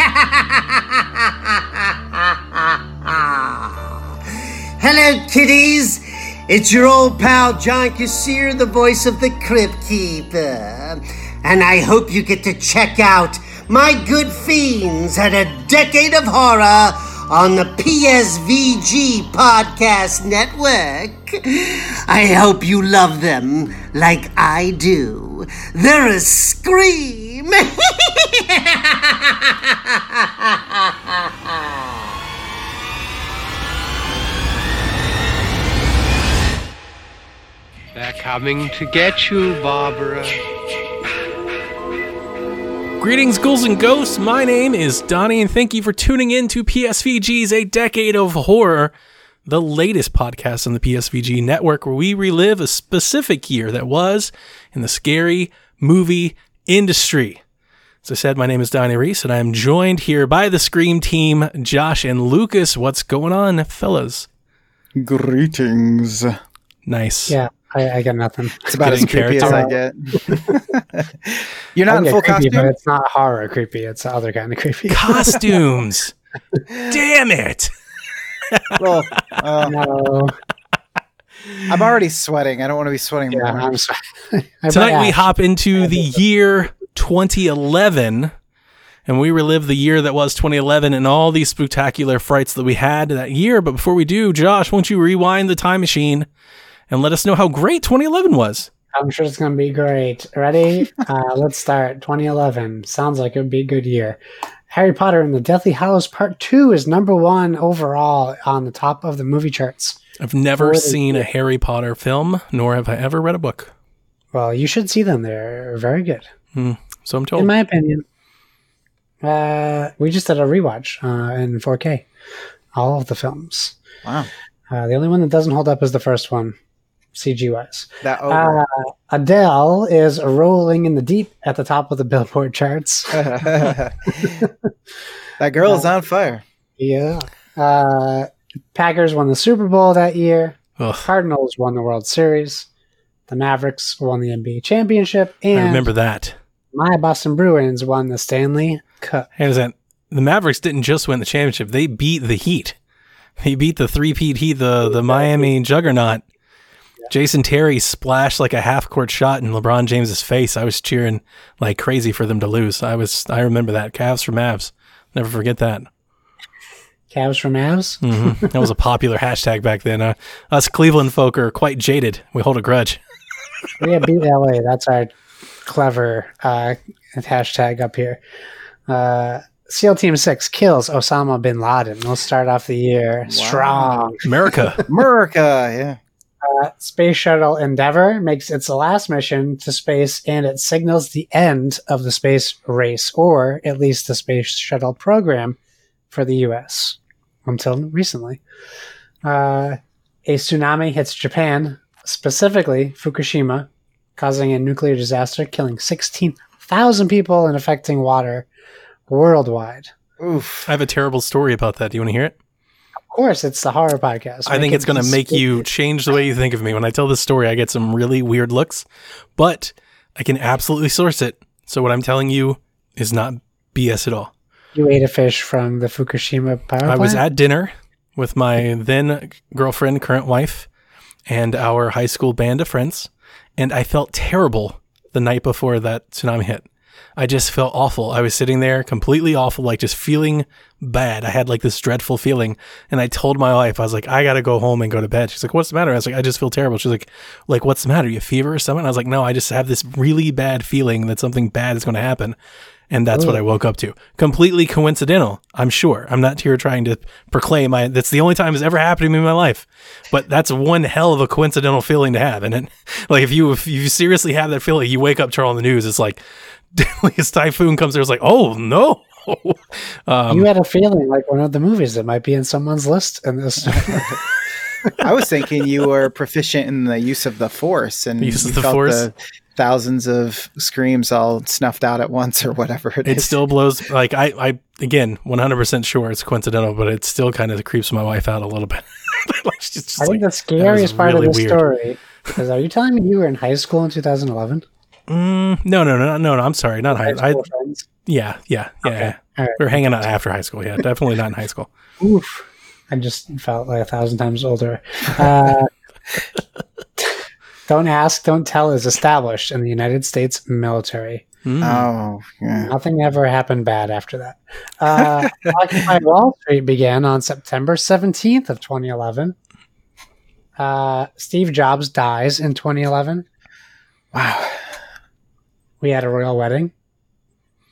Hello, kiddies. It's your old pal John Kassir, the voice of the Crypt Keeper. And I hope you get to check out my good fiends at a decade of horror on the PSVG Podcast Network. I hope you love them like I do. They're a scream. They're coming to get you, Barbara. Greetings, ghouls and ghosts. My name is Donnie, and thank you for tuning in to PSVG's A Decade of Horror, the latest podcast on the PSVG network where we relive a specific year that was in the scary movie industry. As I said, my name is Donnie Reese, and I am joined here by the Scream team, Josh and Lucas. What's going on, fellas? Greetings. Nice. Yeah, I, I got nothing. It's about as creepy as I get. You're not in full creepy, costume? but it's not horror creepy. It's the other kind of creepy. Costumes. Damn it. Well, uh, no, I'm already sweating. I don't want to be sweating yeah, more. I'm sorry. Tonight we hop into the year 2011 and we relive the year that was 2011 and all these spectacular frights that we had that year. But before we do, Josh, won't you rewind the time machine and let us know how great 2011 was? I'm sure it's going to be great. Ready? uh, let's start. 2011 sounds like it would be a good year. Harry Potter and the Deathly Hallows Part Two is number one overall on the top of the movie charts. I've never the seen a Harry Potter film, nor have I ever read a book. Well, you should see them. They're very good, So I'm told. in my opinion. Uh, we just did a rewatch uh, in 4K, all of the films. Wow. Uh, the only one that doesn't hold up is the first one, CG wise. That. Uh, Adele is rolling in the deep at the top of the Billboard charts. that girl is on fire. Yeah. Uh, Packers won the Super Bowl that year. Ugh, Cardinals won the World Series. The Mavericks won the NBA championship. I And remember that. my Boston Bruins won the Stanley Cup. And is that the Mavericks didn't just win the championship; they beat the Heat. They beat the three-peat Heat, the the Miami Juggernaut. Jason Terry splashed like a half-court shot in LeBron James's face. I was cheering like crazy for them to lose. I was. I remember that. Cavs for Mavs. Never forget that. Cavs for Mavs. hmm That was a popular hashtag back then. Uh, us Cleveland folk are quite jaded. We hold a grudge. we have beat LA. That's our clever uh, hashtag up here. Uh, SEAL Team 6 kills Osama bin Laden. We'll start off the year strong. America. America, yeah. Uh, Space Shuttle Endeavour makes its last mission to space and it signals the end of the space race, or at least the Space Shuttle program for the US until recently. Uh, a tsunami hits Japan, specifically Fukushima, causing a nuclear disaster, killing 16,000 people and affecting water worldwide. Oof. I have a terrible story about that. Do you want to hear it? Of course, it's the horror podcast. I think it's going to make you change the way you think of me. When I tell this story, I get some really weird looks, but I can absolutely source it. So what I'm telling you is not BS at all. You ate a fish from the Fukushima power plant. I was at dinner with my then girlfriend, current wife, and our high school band of friends, and I felt terrible the night before that tsunami hit. I just felt awful. I was sitting there completely awful, like just feeling bad. I had like this dreadful feeling. And I told my wife, I was like, I gotta go home and go to bed. She's like, What's the matter? I was like, I just feel terrible. She's like, like, what's the matter? You have fever or something? I was like, No, I just have this really bad feeling that something bad is gonna happen. And that's what I woke up to. Completely coincidental, I'm sure. I'm not here trying to proclaim I that's the only time it's ever happened to me in my life. But that's one hell of a coincidental feeling to have. And it, like if you if you seriously have that feeling, you wake up, turn on the news, it's like this typhoon comes there, it's like, oh no. um, you had a feeling like one of the movies that might be in someone's list in this. I was thinking you were proficient in the use of the force and Use of you the felt Force? the thousands of screams all snuffed out at once or whatever it it is. still blows like I, I again 100% sure it's coincidental but it still kind of creeps my wife out a little bit Like, she's just I think like, the scariest part really of the weird. story is: Are you telling me you were in high school in 2011? Mm, no no no no no i'm sorry not high High I, friends. Yeah, yeah, yeah. yeah. All right. We're hanging out after high school. Yeah, definitely not in high school. Oof. I just felt like a thousand times older. Uh, don't ask, don't tell is established in the United States military. Mm. Oh, yeah. Nothing ever happened bad after that. Uh, Occupy Wall Street began on September 17th of 2011. Uh, Steve Jobs dies in 2011. Wow. We had a royal wedding.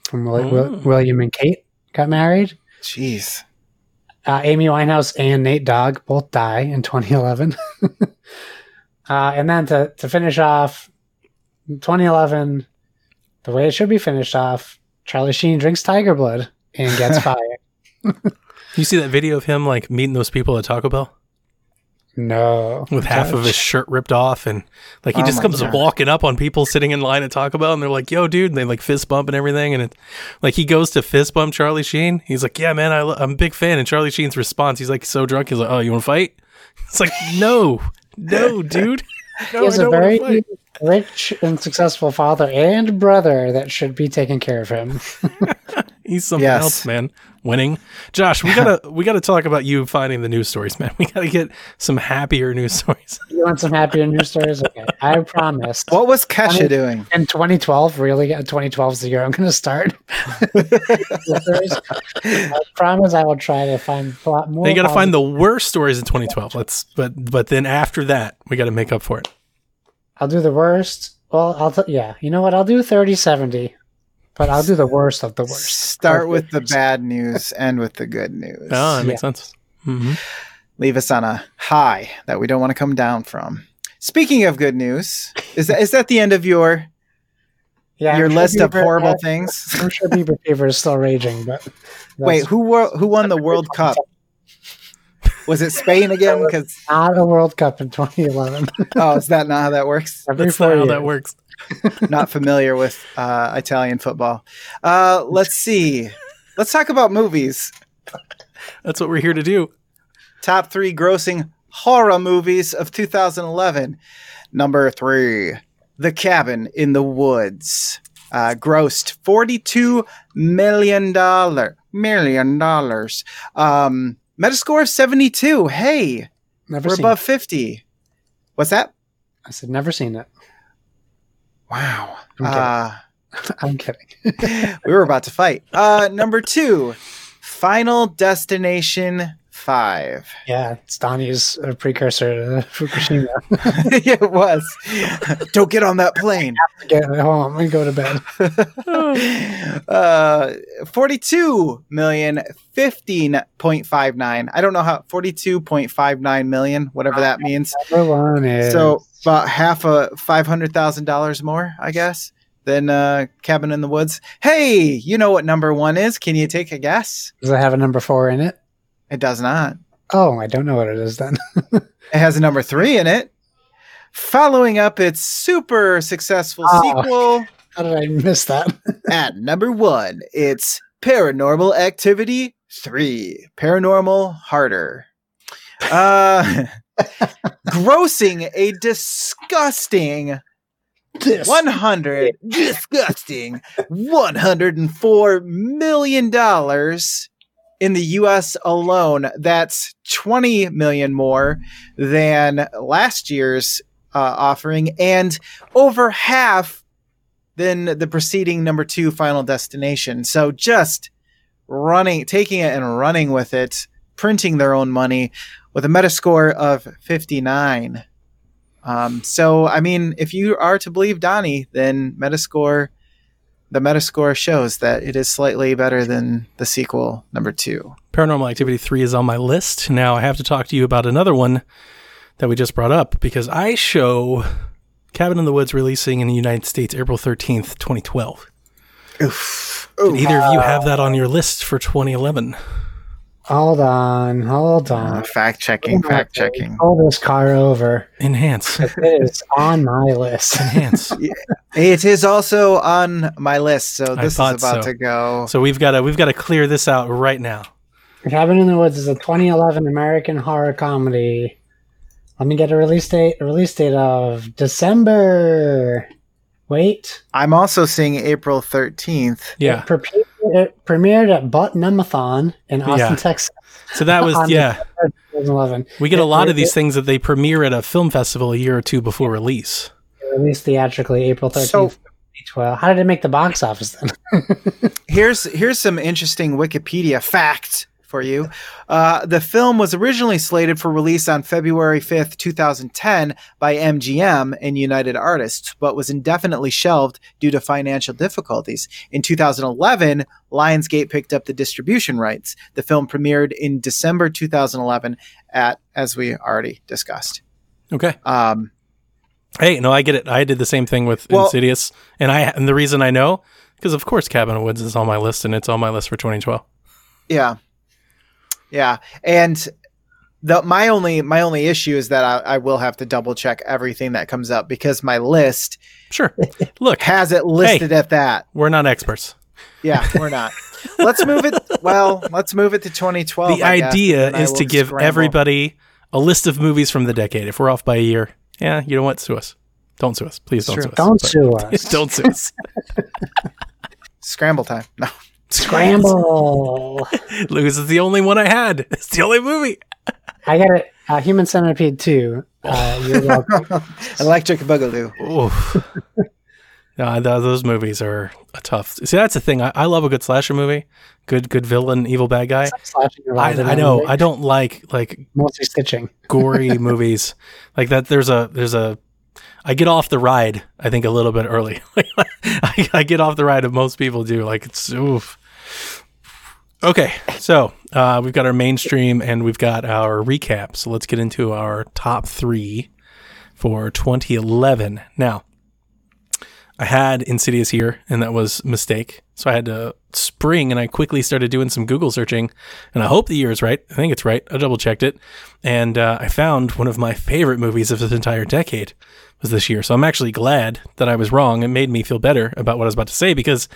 From Will-. Will- William and Kate got married. Jeez. Uh, Amy Winehouse and Nate Dogg both die in 2011. uh, and then to, to finish off 2011, the way it should be finished off, Charlie Sheen drinks tiger blood and gets fired. You see that video of him like meeting those people at Taco Bell No. with half of his shirt ripped off, and like he Oh just comes God. walking up on people sitting in line at Taco Bell, and they're like, "Yo, dude!" And they like fist bump and everything, and it like he goes to fist bump Charlie Sheen. He's like, "Yeah, man, I lo- I'm a big fan." And Charlie Sheen's response, he's like so drunk, he's like, "Oh, you want to fight?" It's like, no, no, dude. No, He has I a very rich and successful father and brother that should be taking care of him. He's something Yes. else, man. Winning, Josh. We gotta we gotta talk about you finding the news stories, man. We gotta get some happier news stories. You want some happier news stories? Okay, I promise. What was Kesha Funny- doing? in 2012, really, uh, 2012 is the year I'm going to start. I promise I will try to find a lot more. you gotta find the worst stories in 2012. Let's but but then after that, we gotta make up for it. I'll do the worst. Well, I'll t- yeah. You know what? I'll do 30 70, but I'll do the worst of the worst. Start with the bad news, end with the good news. Oh, that makes Yeah. sense. hmm Leave us on a high that we don't want to come down from. Speaking of good news, is that is that the end of your Yeah, your I'm sure list of Bieber- horrible things? I'm sure Bieber fever is still raging, but Wait, who wo- who won the World Cup? Was it Spain again? Because not a World Cup in 2011. oh, is that not how that works? Every That's four not how that works. Not familiar with uh, Italian football. Uh, let's see. Let's talk about movies. That's what we're here to do. Top three grossing horror movies of 2011. Number three, The Cabin in the Woods. Uh, grossed $42 million. Million dollars. Um, Metascore of 72. Hey, Never we're seen above it. 50. What's that? I said never seen it. Wow. I'm Uh, kidding. I'm kidding. we were about to fight. Uh, number two, Final Destination 5. yeah, it's Donnie's uh, precursor to Fukushima. yeah, it was. Don't get on that plane. Get home and go to bed. uh 42 million 15.59 i don't know how 42.59 million whatever that means Number one is so about half a $500000 more i guess than uh cabin in the woods hey you know what number one is can you take a guess does it have a number four in it? it does not Oh, I don't know what it is then. it has a number three in it following up its super successful Oh. sequel How did I miss that? At number one, it's Paranormal Activity 3 Paranormal Harder. Uh, grossing a disgusting This. 100 disgusting 104 million dollars in the US alone that's 20 million more than last year's uh, offering and over half than the preceding number 2 final destination so just running taking it and running with it printing their own money with a metascore of 59 um, so, I mean, if you are to believe Donnie, then Metascore, the Metascore shows that it is slightly better than the sequel number two. Paranormal Activity 3 is on my list. Now I have to talk to you about another one that we just brought up because I show Cabin in the Woods releasing in the United States April 13th, 2012. Oof. Did either of you have that on your list for 2011? Hold on, hold on. Uh, fact checking, fact checking. Pull this car over. Enhance. It is on my list. Enhance. It is also on my list, so this is about so. to go. So we've got to we've got to clear this out right now. Cabin in the Woods is a 2011 American horror comedy. Let me get a release date. A release date of December Wait. I'm also seeing April 13th. Yeah. It, pre- it premiered at Butt-Numb-A-Thon in Austin, Yeah. Texas. So that was yeah. 2011. We get a It- lot of it- these things that they premiere at a film festival a year or two before release. released theatrically April 13th, So- 2012. How did it make the box office then? Here's here's some interesting Wikipedia facts for you. Uh, the film was originally slated for release on February 5th, 2010 by MGM and United Artists, but was indefinitely shelved due to financial difficulties. In 2011, Lionsgate picked up the distribution rights. The film premiered in December 2011 at, as we already discussed. Okay. Um, Hey, no, I get it. I did the same thing with Well- Insidious, and I and the reason I know because of course Cabin of Woods is on my list, and it's on my list for 2012. Yeah, yeah, and the my only my only issue is that I, I will have to double check everything that comes up because my list Sure. Look, has it listed at that. we're not experts. Yeah, we're not. let's move it. Well, let's move it to 2012. the I idea and I is to give scramble. everybody a list of movies from the decade. If we're off by a year, yeah, you know what? Sue us. Don't sue us. Please don't Sure. sue us. Don't But- sue us. don't sue us. scramble time. No, Scramble. Lucas is the only one I had. It's the only movie. I got it. Uh, Human Centipede 2. Uh, you're welcome. Electric Boogaloo. Oof. no, th- those movies are a tough. See, that's the thing. I, I love a good slasher movie. Good, good villain, evil bad guy. I, I know. movie. I don't like like Mostly stitching. gory movies like that. There's a there's a. I get off the ride. I think a little bit early. I, I get off the ride, of most people do. Like it's oof. Okay, so uh, we've got our mainstream and we've got our recap. So let's get into our top three for 2011. Now, I had Insidious here, and that was a mistake. So I had to spring, and I quickly started doing some Google searching, and I hope the year is right. I think it's right. I double checked it, and uh, I found one of my favorite movies of this entire decade was this year. So I'm actually glad that I was wrong. It made me feel better about what I was about to say because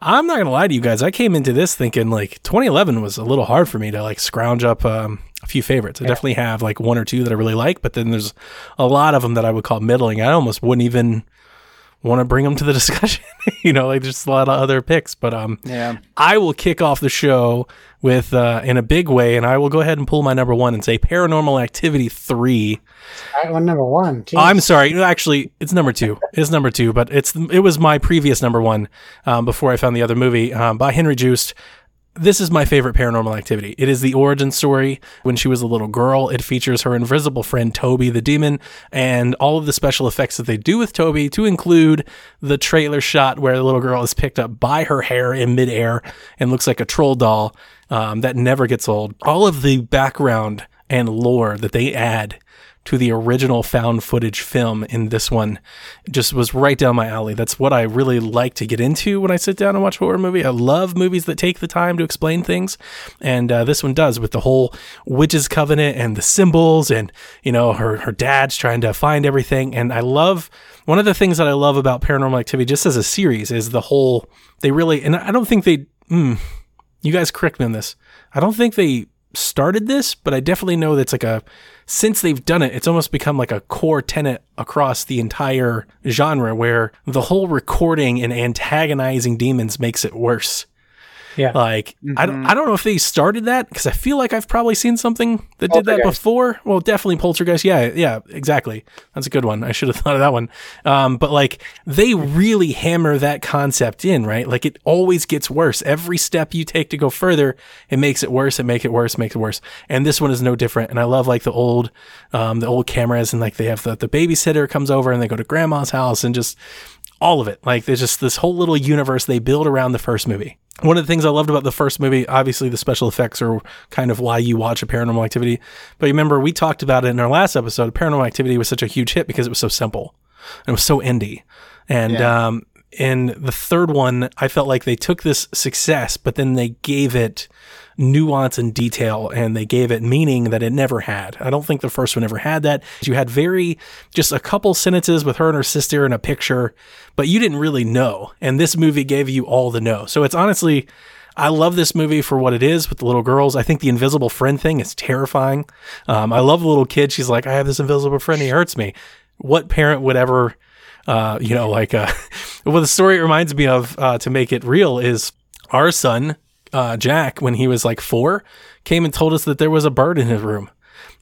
I'm not gonna lie to you guys. I came into this thinking like 2011 was a little hard for me to like scrounge up um, a few favorites. I definitely have like one or two that I really like, but then there's a lot of them that I would call middling. I almost wouldn't even want to bring them to the discussion. you know, like just a lot of other picks. But um, Yeah. I will kick off the show with uh, in a big way, and I will go ahead and pull my number one and say Paranormal Activity three. All right, one number one. Jeez. I'm sorry. Actually, it's number two. It's number two, but it's it was my previous number one um, before I found the other movie um, by Henry Joost. This is my favorite paranormal activity. It is the origin story when she was a little girl. It features her invisible friend Toby the demon and all of the special effects that they do with Toby to include the trailer shot where the little girl is picked up by her hair in midair and looks like a troll doll um, that never gets old. All of the background and lore that they add to the original found footage film in this one just was right down my alley. That's what I really like to get into when I sit down and watch a horror movie. I love movies that take the time to explain things, and uh, this one does with the whole witches covenant and the symbols, and you know her her dad's trying to find everything. And I love one of the things that I love about Paranormal Activity just as a series is the whole they really and I don't think they. Mm, you guys correct me on this. I don't think they started this, but I definitely know that's like a since they've done it, it's almost become like a core tenet across the entire genre where the whole recording and antagonizing demons makes it worse. Yeah. Like I don't I don't know if they started that because I feel like I've probably seen something that did that before. Well, definitely Poltergeist. Yeah, yeah, exactly. That's a good one. I should have thought of that one. Um, but like they really hammer that concept in, right? Like it always gets worse. Every step you take to go further, it makes it worse. It make it worse. Makes it worse. And this one is no different. And I love like the old, um, the old cameras and like they have the the babysitter comes over and they go to grandma's house and just all of it. Like there's just this whole little universe they build around the first movie. One of the things I loved about the first movie, obviously the special effects are kind of why you watch a paranormal activity. But remember, we talked about it in our last episode. Paranormal activity was such a huge hit because it was so simple. It was so indie. And Yeah. um in the third one, I felt like they took this success, but then they gave it nuance and detail and they gave it meaning that it never had. I don't think the first one ever had that. You had very just a couple sentences with her and her sister and a picture, but you didn't really know. And this movie gave you all the know. So it's honestly I love this movie for what it is with the little girls. I think the invisible friend thing is terrifying. Um, I love the little kid. She's like, I have this invisible friend. He hurts me. What parent would ever Uh, you know, like uh, well, the story it reminds me of uh, to make it real is our son uh, Jack, when he was like four, came and told us that there was a bird in his room.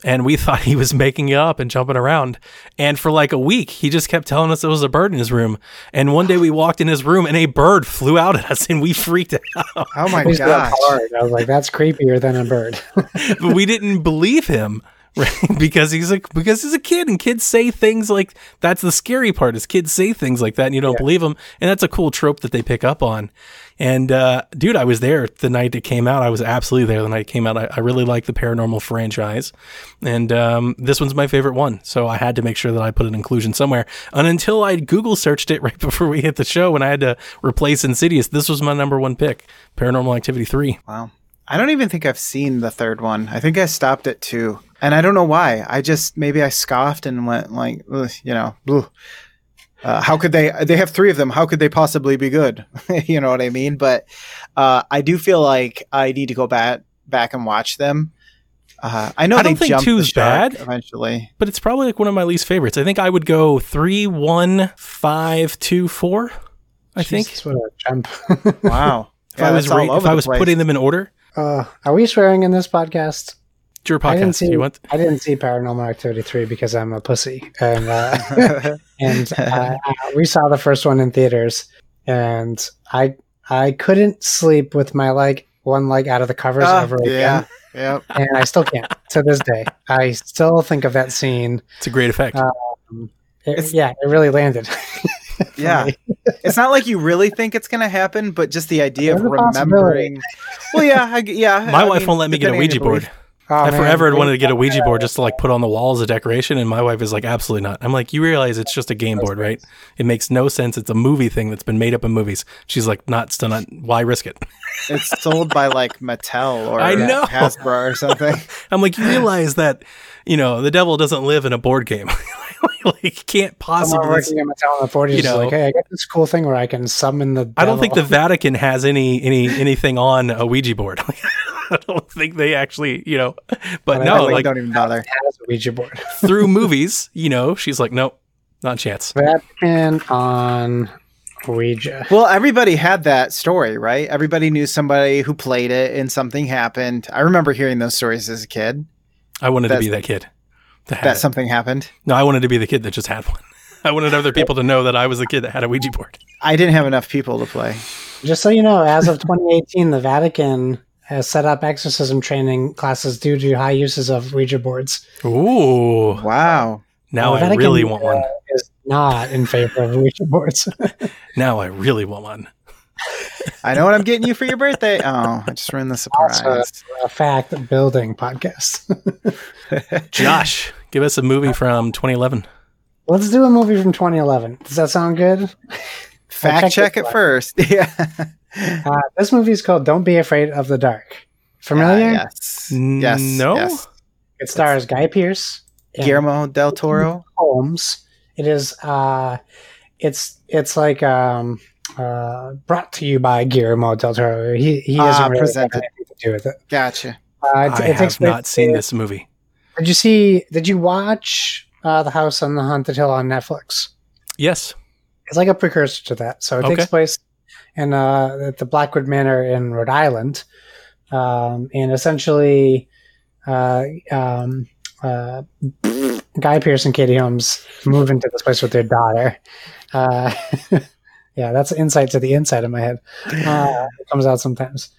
And we thought he was making it up and jumping around. And for like a week, he just kept telling us there was a bird in his room. And one day we walked in his room and a bird flew out at us and we freaked out. Oh my gosh. I was like, that's creepier than a bird. but we didn't believe him. Right? because he's a because he's a kid and kids say things like that's the scary part is kids say things like that and you don't believe them and that's a cool trope that they pick up on. And uh, dude I was there the night it came out. I was absolutely there the night it came out. I, I really like the paranormal franchise. And um, this one's my favorite one. So I had to make sure that I put an inclusion somewhere. And until I Google searched it right before we hit the show when I had to replace Insidious this was my number one pick Paranormal Activity 3 Wow. I don't even think I've seen the third one. I think I stopped at two. And I don't know why. I just, maybe I scoffed and went like, "Ugh," you know, "Ugh." Uh, how could they, they have three of them. How could they possibly be good? you know what I mean? But uh, I do feel like I need to go back, back and watch them. Uh, I know I don't they think jumped the two's bad. eventually. but it's probably like one of my least favorites. I think I would go three, one, five, two, four. I think Jesus, what a jump. Wow. if I was ra- if I was putting them in order, uh, are we swearing in this podcast? it's your I didn't see. you want? I didn't see Paranormal Activity three because I'm a pussy, and uh, and uh, we saw the first one in theaters, and I I couldn't sleep with my like one leg out of the covers Ah, ever yeah. again, Yep. and I still can't to this day. I still think of that scene. It's a great effect. Uh, It, yeah, it really landed. for Yeah. it's not like you really think it's going to happen, but just the idea of There's a possibility. remembering. Well, yeah, I, yeah. my I wife mean, won't let me get a Ouija board. Belief. Oh, I man. forever had wanted to get a Ouija board just to like put on the wall as a decoration, and my wife is like, absolutely not. I'm like, you realize it's just a game board, right? It makes no sense. It's a movie thing that's been made up in movies. She's like, not still not. Why risk it? It's sold by like Mattel or I know. Hasbro or something. I'm like, you realize that you know the devil doesn't live in a board game. like, he can't Someone possibly. working in Mattel in the 40s you is know- like, hey, I got this cool thing where I can summon the. Devil. I don't think the. Vatican has any any anything on a Ouija board. I don't think they actually, you know. But I no, like, like don't even bother. has a Ouija board. through movies, you know, she's like, nope, not a chance. Vatican on Ouija. Well, everybody had that story, right? Everybody knew somebody who played it and something happened. I remember hearing those stories as a kid I wanted to be that kid. To have that something happened. No, I wanted to be the kid that just had one. I wanted other people to know that I was the kid that had a Ouija board. I didn't have enough people to play. Just so you know, as of 2018, the Vatican has set up exorcism training classes due to high uses of Ouija boards. Ooh, Wow. now The I Vatican, really want one. uh, is not in favor of Ouija boards. Now I really want one. I know what I'm getting you for your birthday. Oh, I just ruined the surprise. Also, a fact building podcast. Josh, give us a movie from 2011. Let's do a movie from 2011. Does that sound good? Fact check check this it first. Yeah. Uh, this movie is called Don't Be Afraid of the Dark. Familiar? Uh, yes. Yes. No? Yes. It stars Guy Pearce, and Guillermo del Toro. Holmes. It is uh it's it's like um uh brought to you by Guillermo del Toro. He he Ah, doesn't really presented. anything to do with it. Gotcha. Uh, it, I it have not seen this movie. Did you see did you watch uh The House on the Haunted Hill on Netflix? Yes. It's like a precursor to that. So it Okay. takes place in uh at the Blackwood Manor in Rhode Island. Um and essentially uh um uh Guy Pearce and Katie Holmes move into this place with their daughter. Uh, yeah, that's insight to the inside of my head. Uh, it comes out sometimes.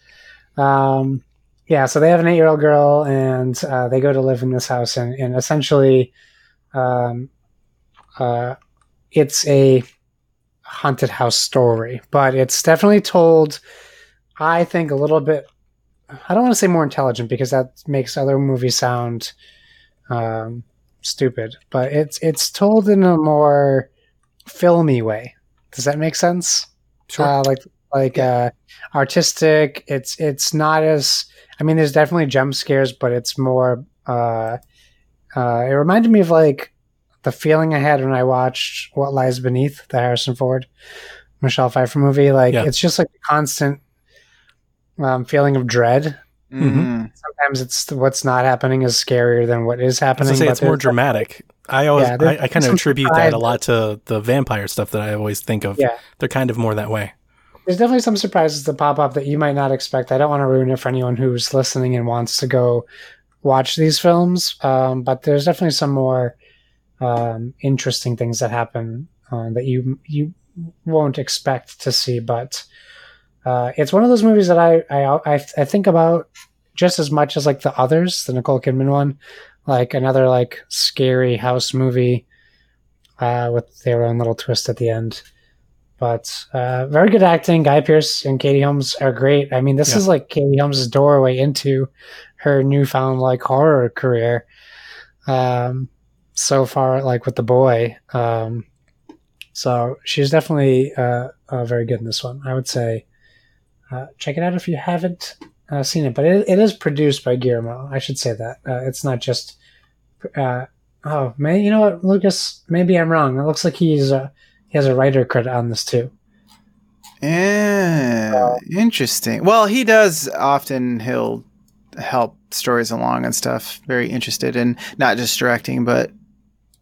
Um, yeah, so they have an eight-year-old girl, and uh, they go to live in this house, and, and essentially, um, uh, it's a haunted house story, but it's definitely told. I think a little bit. I don't want to say more intelligent because that makes other movies sound um, stupid, but it's it's told in a more filmy way. Does that make sense? Uh, like like uh, artistic. It's it's not as. I mean, there's definitely jump scares, but it's more. Uh, uh, it reminded me of like the feeling I had when I watched What Lies Beneath, the Harrison Ford, Michelle Pfeiffer movie. Like Yeah. it's just like a constant um, feeling of dread Mm-hmm. Mhm. sometimes it's what's not happening is scarier than what is happening. gonna say but it's more dramatic. I always, Yeah, I, I kind of some attribute that a lot to the vampire stuff that I always think of. Yeah. They're kind of more that way. There's definitely some surprises that pop up that you might not expect. I don't want to ruin it for anyone who's listening and wants to go watch these films, um, but there's definitely some more um, interesting things that happen uh, that you you won't expect to see. But uh, it's one of those movies that I, I I I think about just as much as like the others, the Nicole Kidman one, like another like scary house movie uh, with their own little twist at the end. But uh, very good acting. Guy Pearce and Katie Holmes are great. I mean, this Yeah. is like Katie Holmes' doorway into her newfound like horror career. Um, so far, like with the boy. Um, so she's definitely uh, uh, very good in this one. I would say uh, check it out if you haven't uh, seen it. But it, it is produced by Guillermo. I should say that uh, it's not just. Uh, oh, may you know what, Lucas? Maybe I'm wrong. It looks like he's uh, he has a writer credit on this too. Yeah, interesting. Well, he does often. He'll help stories along and stuff. Very interested in not just directing, but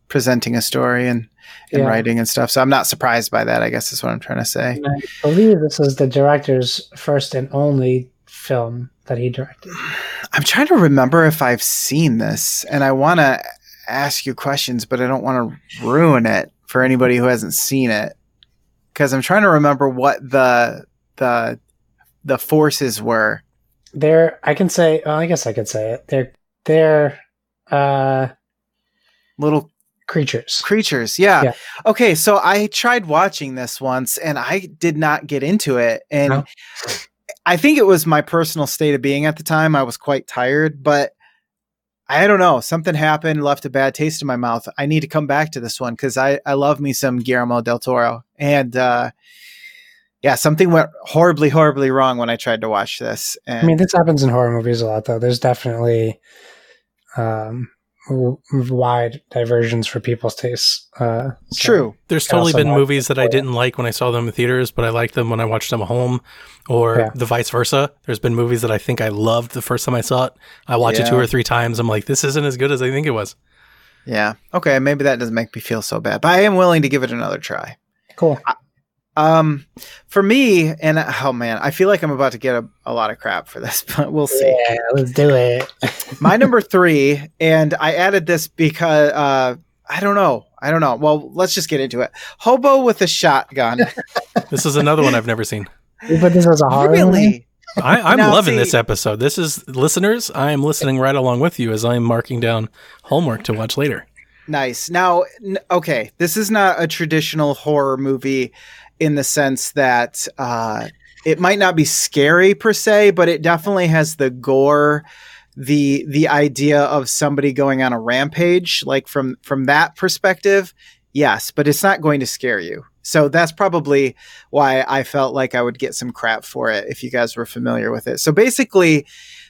presenting a story and, and Yeah. writing and stuff. So I'm not surprised by that. I guess is what I'm trying to say. And I believe this is the director's first and only film that he directed. I'm trying to remember if I've seen this, and I want to ask you questions, but I don't want to ruin it for anybody who hasn't seen it because I'm trying to remember what the the the forces were. They're I can say well, I guess I could say it. They're they're uh Little creatures. creatures, yeah. Yeah. Okay, so I tried watching this once, and I did not get into it, and No? I think it was my personal state of being at the time. I was quite tired, but I don't know. Something happened, left a bad taste in my mouth. I need to come back to this one because I, I love me some Guillermo del Toro. And uh, yeah, something went horribly, horribly wrong when I tried to watch this. And I mean, this happens in horror movies a lot, though. There's definitely um, wide diversions for people's tastes. Uh, so- true. There's totally been movies that I didn't like when I saw them in theaters, but I liked them when I watched them at home, or Yeah. the vice versa. There's been movies that I think I loved the first time I saw it. I watch it two or three times. I'm like, this isn't as good as I think it was. Yeah. Okay. Maybe that doesn't make me feel so bad, but I am willing to give it another try. Cool. Um, for me, and oh man, I feel like I'm about to get a, a lot of crap for this, but we'll see. Yeah, let's do it. My number three, and I added this because uh, I don't know. I don't know. Well, let's just get into it. Hobo with a shotgun. This is another one I've never seen. But this as a horror movie? really? I, I'm Now, loving see- this episode. This is listeners. I am listening right along with you as I am marking down homework to watch later. Nice. Now, n- okay, this is not a traditional horror movie in the sense that uh, it might not be scary per se, but it definitely has the gore, the the idea of somebody going on a rampage, like from from that perspective. Yes, but it's not going to scare you. So that's probably why I felt like I would get some crap for it if you guys were familiar with it. So basically,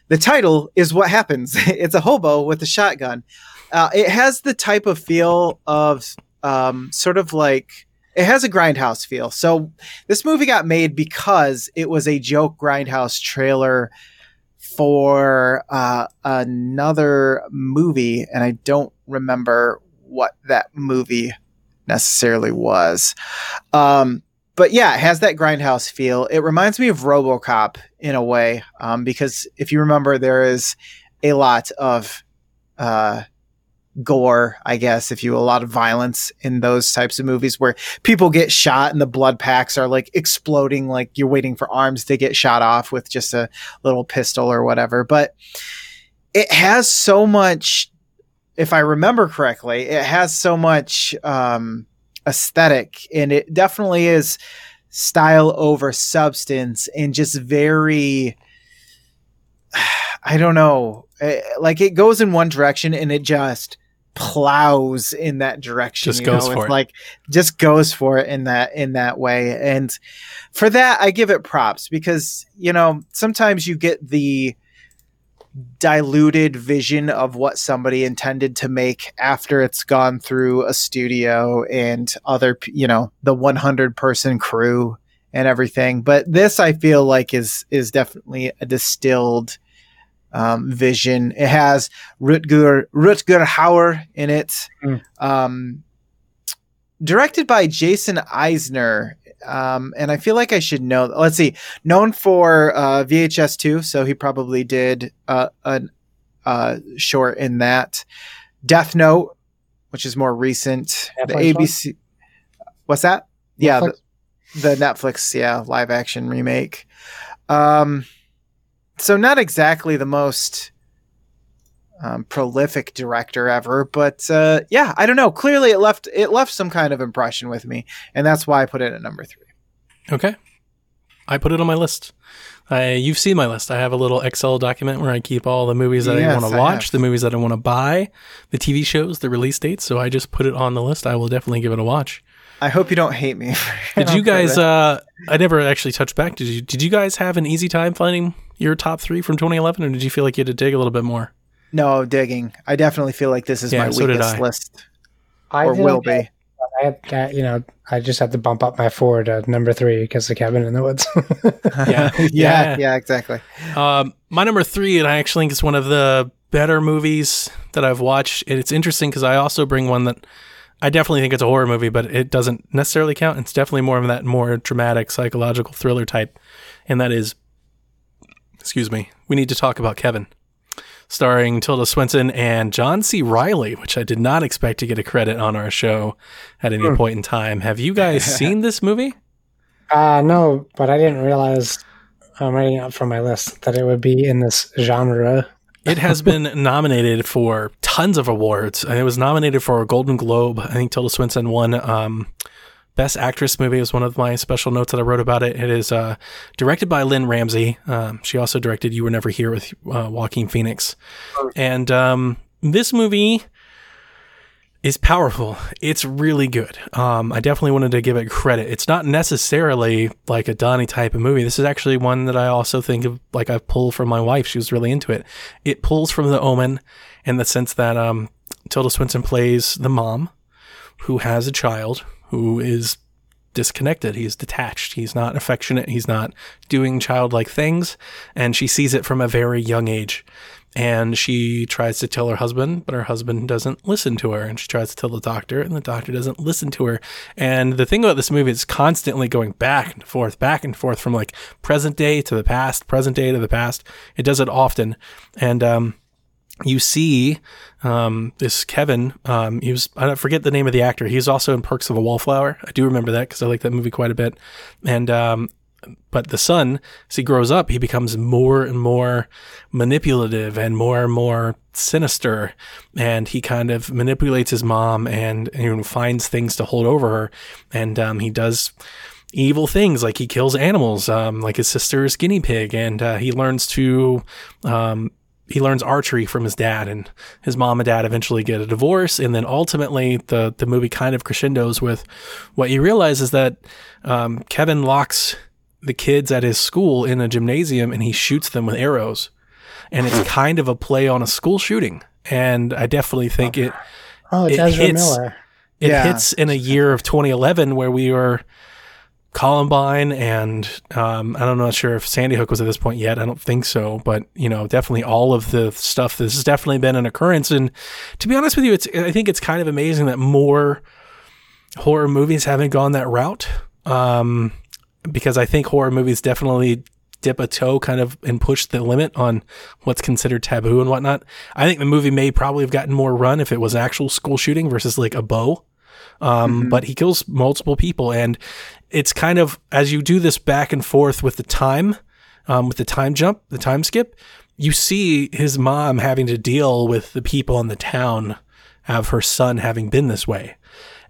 the title is what happens. it's a hobo with a shotgun. Uh, it has the type of feel of um, sort of like it has a grindhouse feel. So this movie got made because it was a joke grindhouse trailer for uh, another movie, and I don't remember what that movie necessarily was. Um, but yeah, it has that grindhouse feel. It reminds me of RoboCop in a way, um, because if you remember, there is a lot of uh, gore, I guess, if you a lot of violence in those types of movies where people get shot and the blood packs are like exploding, like you're waiting for arms to get shot off with just a little pistol or whatever. But it has so much, if I remember correctly, it has so much um, aesthetic and it definitely is style over substance and just very. I don't know. Eh, Like it goes in one direction and it just plows in that direction. Just you goes know? for it's it. Like just goes for it in that in that way. And for that, I give it props because you know sometimes you get the diluted vision of what somebody intended to make after it's gone through a studio and other you know the 100 person crew and everything but this i feel like is is definitely a distilled um, vision. It has Rutger Rutger Hauer in it, Mm. um, directed by Jason Eisener. Um, and I feel like I should know. Let's see, known for uh, VHS two, so he probably did uh, a uh, short in that. Death Note, which is more recent. the Netflix one? ABC. What's that? Yeah, the, the Netflix, yeah, live action remake. Um, so not exactly the most um, prolific director ever, but uh, yeah, I don't know. Clearly, it left it left some kind of impression with me, and that's why I put it at number three. Okay. I put it on my list. I, you've seen my list. I have a little Excel document where I keep all the movies that I want to watch, the movies that I want to buy, the TV shows, the release dates. So I just put it on the list. I will definitely give it a watch. I hope you don't hate me. Did you guys? Uh, I never actually touched back. Did you? Did you guys have an easy time finding your top three from 2011, or did you feel like you had to dig a little bit more? no digging. I definitely feel like this is Yeah, my so did weakest I. list, I or will get- be. I had, uh, you know, I just had to bump up my four to number three because of Cabin in the Woods. Yeah. yeah, Yeah. yeah, exactly. Um, my number three, and I actually think it's one of the better movies that I've watched. And it's interesting because I also bring one that I definitely think it's a horror movie, but it doesn't necessarily count. It's definitely more of that more dramatic psychological thriller type, and that is, excuse me, we need to talk about Kevin, starring Tilda Swinton and John C. Reilly, which I did not expect to get a credit on our show at any Hmm. point in time. Have you guys seen this movie? uh, no, but I didn't realize I'm writing up from my list that it would be in this genre. It has been nominated for tons of awards. And It was nominated for a Golden Globe. I think Tilda Swinton won um, Best Actress movie. Is one of my special notes that I wrote about it. It is uh, directed by Lynne Ramsay. Um, she also directed You Were Never Here with uh, Joaquin Phoenix. And um, this movie is powerful. It's really good. Um, I definitely wanted to give it credit. It's not necessarily like a Donnie type of movie. This is actually one that I also think of like I pulled from my wife. She was really into it. It pulls from The Omen in the sense that um, Tilda Swinton plays the mom who has a child who is disconnected. He's detached. He's not affectionate. He's not doing childlike things. And she sees it from a very young age. And she tries to tell her husband, but her husband doesn't listen to her. And she tries to tell the doctor, and the doctor doesn't listen to her. And the thing about this movie is constantly going back and forth, back and forth from like present day to the past, present day to the past. It does it often. And, um, you see um, this Kevin. Um, he was I forget the name of the actor. He's also in Perks of a Wallflower. I do remember that because I like that movie quite a bit. And um, but the son, as he grows up, he becomes more and more manipulative and more and more sinister. And he kind of manipulates his mom and, and finds things to hold over her. And um, he does evil things like he kills animals, um, like his sister's guinea pig, and uh, he learns to um, he learns archery from his dad, and his mom and dad eventually get a divorce, and then ultimately the the movie kind of crescendos with what you realize is that um, Kevin locks the kids at his school in a gymnasium, and he shoots them with arrows, and it's kind of a play on a school shooting, and I definitely think it Oh, It Ezra hits- Miller. it Yeah. hits in a year of 2011 where we were Columbine and um, I'm not sure if Sandy Hook was at this point yet. I don't think so, but you know, definitely all of the stuff. This has definitely been an occurrence, and to be honest with you, it's I think it's kind of amazing that more horror movies haven't gone that route. Um, because I think horror movies definitely dip a toe kind of and push the limit on what's considered taboo and whatnot. I think the movie may probably have gotten more run if it was actual school shooting versus like a bow. Um, but he kills multiple people and it's kind of as you do this back and forth with the time, um, with the time jump, the time skip, you see his mom having to deal with the people in the town of her son having been this way.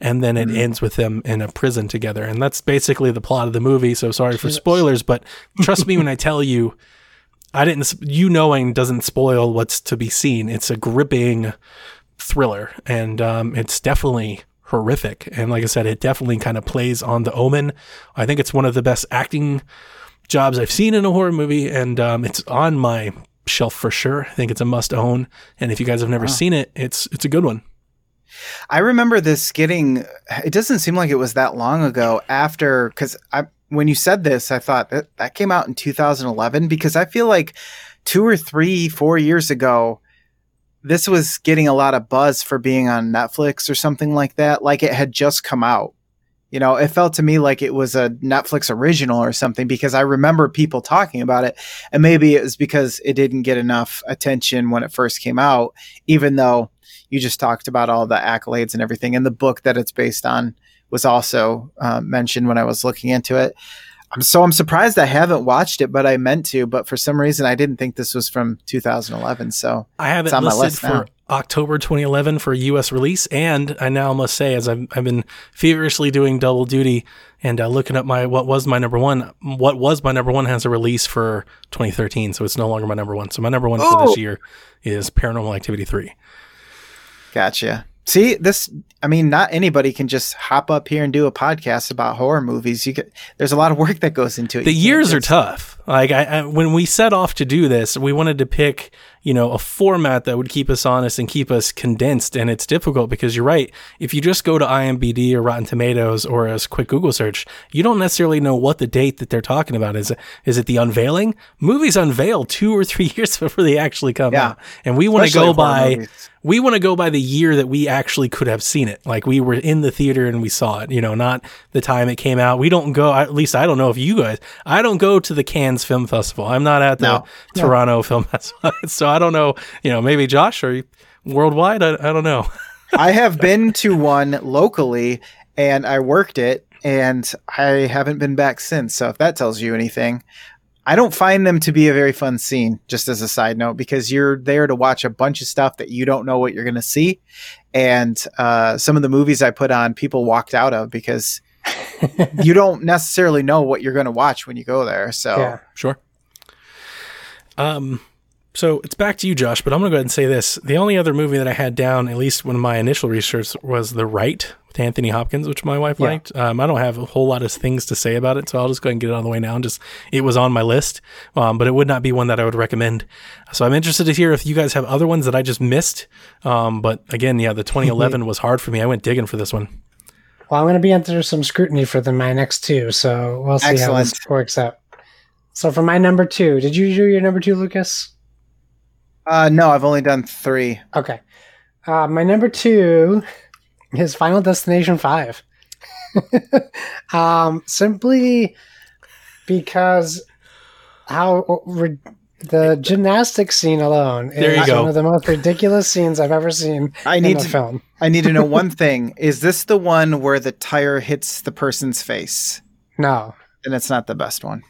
And then it ends with them in a prison together. And that's basically the plot of the movie. So sorry for spoilers, but trust me when I tell you, I didn't, you knowing doesn't spoil what's to be seen. It's a gripping thriller and um, it's definitely horrific. And like I said, it definitely kind of plays on the omen. I think it's one of the best acting jobs I've seen in a horror movie. And um, it's on my shelf for sure. I think it's a must own. And if you guys have never seen it, it's, it's a good one. I remember this getting. It doesn't seem like it was that long ago. After because I when you said this, I thought that that came out in 2011 because I feel like two or three, four years ago, this was getting a lot of buzz for being on Netflix or something like that. Like it had just come out. You know, it felt to me like it was a Netflix original or something because I remember people talking about it. And maybe it was because it didn't get enough attention when it first came out, even though you just talked about all the accolades and everything. And the book that it's based on was also uh, mentioned when I was looking into it. I'm so I'm surprised I haven't watched it, but I meant to. But for some reason, I didn't think this was from 2011. So I have it on my listed list for now. October 2011 for a U.S. release, and I now must say, as I've, I've been feverishly doing double duty and uh, looking up my what was my number one, what was my number one has a release for 2013, so it's no longer my number one. So my number one for Oh. this year is Paranormal Activity 3. Gotcha. See this? I mean, not anybody can just hop up here and do a podcast about horror movies. You get there's a lot of work that goes into it. The years are tough. Like I, I, when we set off to do this, we wanted to pick, you know, a format that would keep us honest and keep us condensed. And it's difficult because you're right. If you just go to IMBD or Rotten Tomatoes or a quick Google search, you don't necessarily know what the date that they're talking about is. Is it the unveiling? Movies unveil two or three years before they actually come Yeah. out, and we want to go by. movies. We want to go by the year that we actually could have seen it. Like we were in the theater and we saw it, you know, not the time it came out. We don't go, at least I don't know if you guys, I don't go to the Cannes Film Festival. I'm not at the No. Toronto Film Festival. so I don't know, you know, maybe Josh or worldwide. I, I don't know. I have been to one locally and I worked it and I haven't been back since. So if that tells you anything, I don't find them to be a very fun scene, just as a side note, because you're there to watch a bunch of stuff that you don't know what you're going to see. And uh, some of the movies I put on, people walked out of because you don't necessarily know what you're going to watch when you go there. So Yeah. Sure. Um, so it's back to you, Josh, but I'm going to go ahead and say this. The only other movie that I had down, at least when my initial research, was The Rite with Anthony Hopkins, which my wife Yeah. liked. Um, I don't have a whole lot of things to say about it, so I'll just go ahead and get it out of the way now. And just, it was on my list, um, but it would not be one that I would recommend. So I'm interested to hear if you guys have other ones that I just missed. Um, but again, yeah, the 2011 was hard for me. I went digging for this one. Well, I'm going to be under some scrutiny for the, my next two, so we'll see how this works out. So for my number two, did you do your number two, Lucas? Uh, no, I've only done three. Okay. Uh, my number two is Final Destination 5. um, simply because how re- the gymnastics scene alone There you is go. one of the most ridiculous scenes I've ever seen I in need a to film. I need to know one thing. Is this the one where the tire hits the person's face? No. And it's not the best one.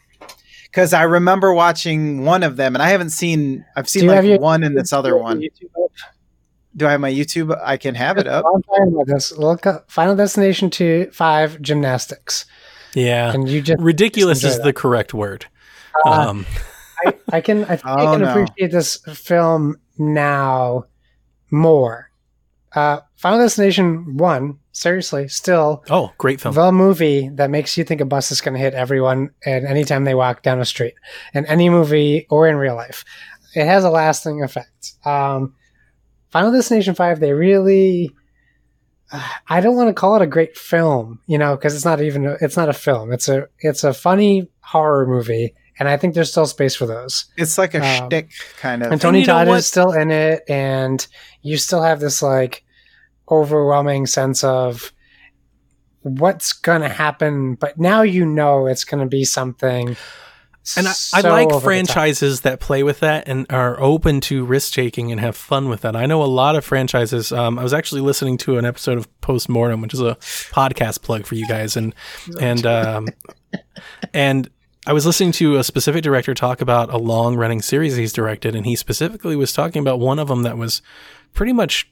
Because I remember watching one of them, and I haven't seen. I've seen like your- one and this other one. Do I have my YouTube? I can have it up. I'm talking about this, look up Final Destination 2 5 Gymnastics. Yeah. And you just Ridiculous enjoy is that. the correct word. Uh, Um, I, I can I, think I Oh, can no. appreciate this film now more. Uh, Final Destination One, seriously, still oh, great film. the movie that makes you think a bus is going to hit everyone at any time they walk down a street, in any movie or in real life. It has a lasting effect. Um, Final Destination Five, they really. I don't want to call it a great film, you know, because it's not even a, it's not a film. It's a it's a funny horror movie, and I think there's still space for those. It's like a Um, shtick kind of. And Tony you know Todd is still in it, and you still have this like overwhelming sense of what's gonna happen. But now you know it's gonna be something. And I, I like over the top. franchises that play with that and are open to risk taking and have fun with that. I know a lot of franchises. Um, I was actually listening to an episode of Postmortem, which is a podcast plug for you guys, and and um, and I was listening to a specific director talk about a long running series he's directed, and he specifically was talking about one of them that was pretty much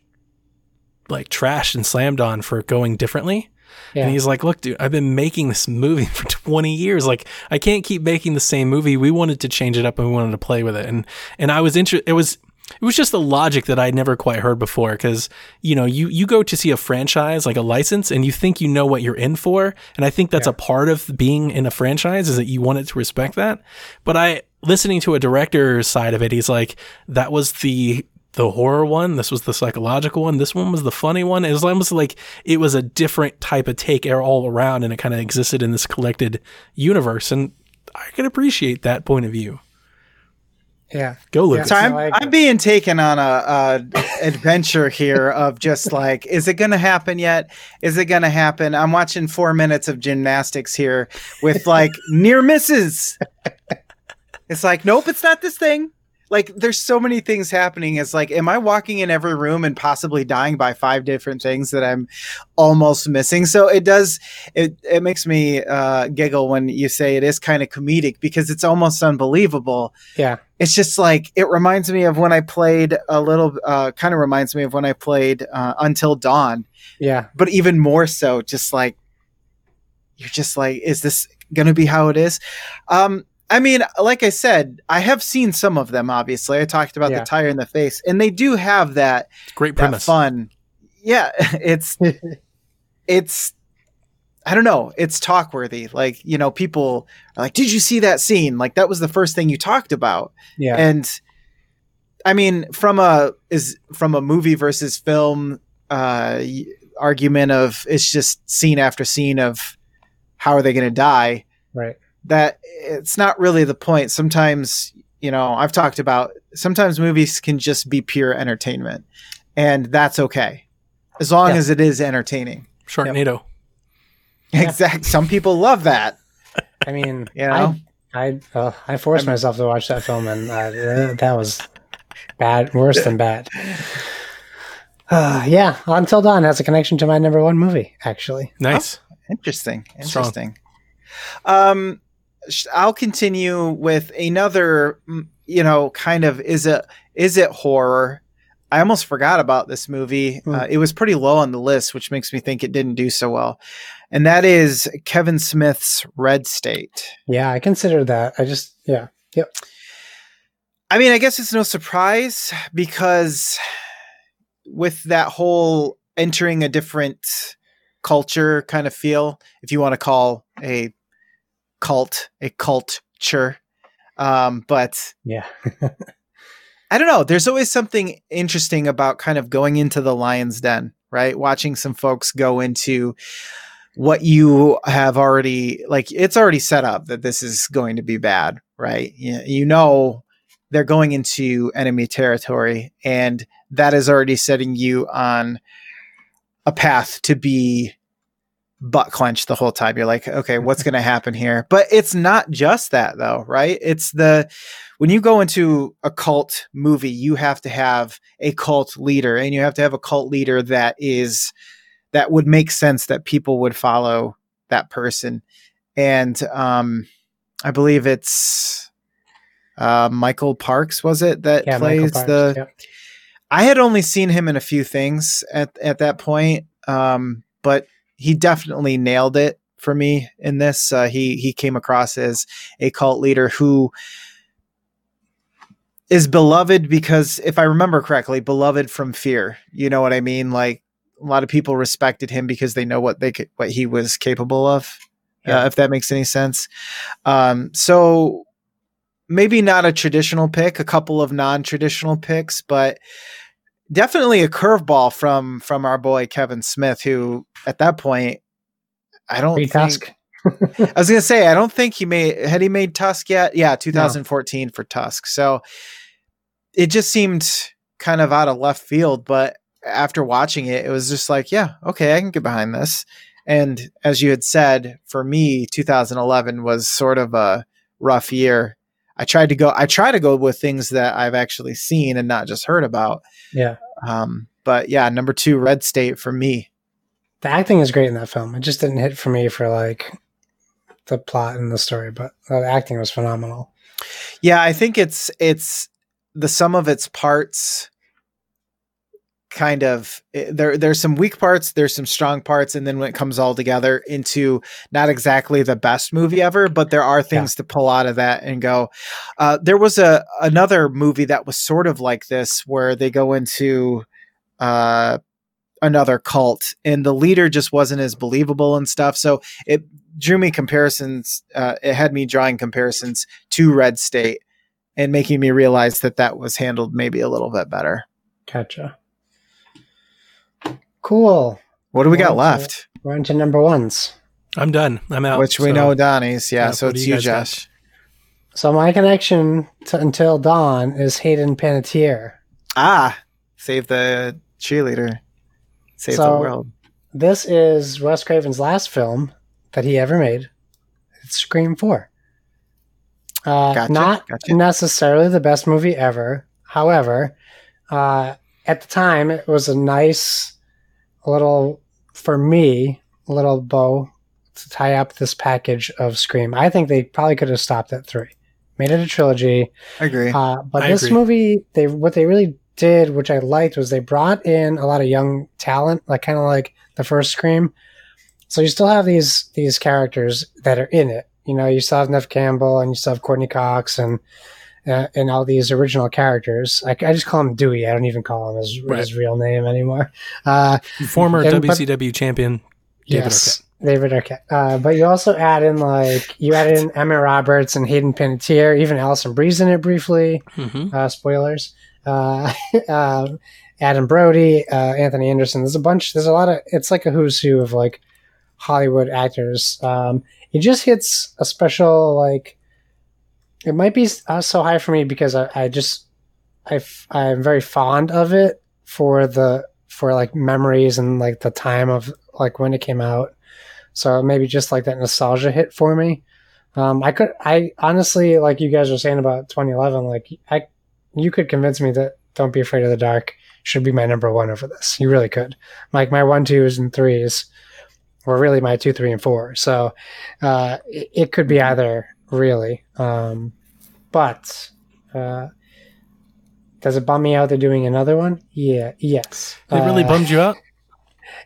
like trashed and slammed on for going differently. Yeah. And he's like, "Look, dude, I've been making this movie for 20 years. Like, I can't keep making the same movie. We wanted to change it up and we wanted to play with it." And and I was interested. It was it was just the logic that I'd never quite heard before. Because you know, you you go to see a franchise like a license, and you think you know what you're in for. And I think that's a part of being in a franchise is that you want it to respect that. But I listening to a director's side of it, he's like, "That was the." The horror one. This was the psychological one. This one was the funny one. It was almost like it was a different type of take all around, and it kind of existed in this collected universe. And I can appreciate that point of view. Yeah. Go, Lucas. So I'm, No, I I'm being taken on a, a adventure here of just like, is it going to happen yet? Is it going to happen? I'm watching four minutes of gymnastics here with like near misses. It's like, nope, it's not this thing. Like, there's so many things happening. It's like, am I walking in every room and possibly dying by five different things that I'm almost missing? So it does, it, it makes me uh, giggle when you say it is kind of comedic because it's almost unbelievable Yeah. it's just like it reminds me of when I played a little. Uh, kind of reminds me of when I played uh, Until Dawn, Yeah. but even more so. Just like you're just like, is this going to be how it is? Um, I mean, like I said, I have seen some of them. Obviously, I talked about Yeah. the tire in the face, and they do have that Great that premise. fun. Yeah, it's it's I don't know, it's talk worthy. Like, you know, people are like, Did you see that scene? Like that was the first thing you talked about. Yeah. And I mean, from a is from a movie versus film uh argument of it's just scene after scene of how are they gonna die, right. That it's not really the point. Sometimes, you know, I've talked about sometimes movies can just be pure entertainment, and that's okay as long Yeah. as it is entertaining. Sharknado. Exact. Some people love that. I mean, You know? I I, uh, I forced myself to watch that film, and uh, that was bad, worse than bad. Uh, yeah, Until Dawn has a connection to my number one movie, actually. Nice. Interesting. Strong. Interesting. Um, sh- I'll continue with another. mm, You know, kind of is it is it horror? I almost forgot about this movie. Hmm. Uh, it was pretty low on the list, which makes me think it didn't do so well. And that is Kevin Smith's Red State. Yeah, I consider that. I just, yeah, yep, I mean, I guess it's no surprise because with that whole entering a different culture kind of feel, if you want to call a cult a culture, um, but yeah, I don't know. There's always something interesting about kind of going into the lion's den, right? Watching some folks go into what you have already like it's already set up that this is going to be bad, right? You, you know they're going into enemy territory and that is already setting you on a path to be butt clenched the whole time. You're like, okay, what's going to happen here? But it's not just that though, right? It's the when you go into a cult movie, you have to have a cult leader and you have to have a cult leader that is that would make sense that people would follow that person. And um I believe it's uh Michael Parks was it that yeah. Plays Parks, the yep. I had only seen him in a few things at at that point, um, but he definitely nailed it for me in this. Uh, he he came across as a cult leader who is beloved because, if I remember correctly, beloved from fear. You know what I mean? Like a lot of people respected him because they know what they ca- what he was capable of. Yeah. Uh, if that makes any sense. Um, so maybe not a traditional pick, a couple of non-traditional picks, but definitely a curveball from from our boy Kevin Smith, who at that point I don't think, Tusk. I was gonna say I don't think he made had he made Tusk yet? Yeah, 2014 for Tusk. So it just seemed kind of out of left field, but after watching it, it was just like, yeah, okay, I can get behind this. And as you had said, for me, 2011 was sort of a rough year. I tried to go. I try to go with things that I've actually seen and not just heard about. Yeah, Um, but yeah, number two, Red State for me. the acting is great in that film. It just didn't hit for me for like the plot and the story, but the acting was phenomenal. Yeah, I think it's it's the sum of its parts. Kind of eh, there. There's some weak parts. There's some strong parts, and then when it comes all together into not exactly the best movie ever, but there are things to pull out of that and go. Uh, there was a another movie that was sort of like this, where they go into uh, another cult, and the leader just wasn't as believable and stuff. So it drew me comparisons. Uh, it had me drawing comparisons to Red State and making me realize that that was handled maybe a little bit better. Gotcha. Cool. What do we got Well, left? We're on to number ones. I'm done. I'm out. Which we So, know Donnie's. Yeah, yeah, so it's you you, guys got? Josh. So my connection to Until Dawn is Hayden Panettiere. Ah, save the cheerleader, save the world. This is Wes Craven's last film that he ever made. It's Scream 4. Uh, Gotcha, Not gotcha. necessarily the best movie ever. However, uh, at the time, it was a nice little, for me, little bow to tie up this package of Scream. I think they probably could have stopped at three, made it a trilogy. I agree. Uh, but I this agree. movie, they what they really did, which I liked, was they brought in a lot of young talent, like kind of like the first Scream. So you still have these these characters that are in it. You know, you still have Neve Campbell and you still have Courteney Cox and uh, and all these original characters. I, I just call him Dewey. I don't even call him his, Right. his real name anymore. Uh, Former And- but- WCW champion David yes, David Arquette. Uh, but you also add in like you add in Emma Roberts and Hayden Panettiere, even Alison Brie's in it briefly. hmm uh, spoilers. Uh, uh, Adam Brody, uh, Anthony Anderson. There's a bunch. There's a lot of. It's like a who's who of like Hollywood actors. Um, it just hits a special like. It might be uh, so high for me because I, I just I f- I'm very fond of it for the for like memories and like the time of like when it came out. So maybe just like that nostalgia hit for me. Um, I could, I honestly, like you guys were saying about 2011, like I, you could convince me that Don't Be Afraid of the Dark should be my number one over this. You really could. Like my one, twos, and threes were really my two, three, and four. So uh, it, it could be either really. Um, but uh, does it bum me out they're doing another one? Yeah, yes. It really Uh, bummed you out.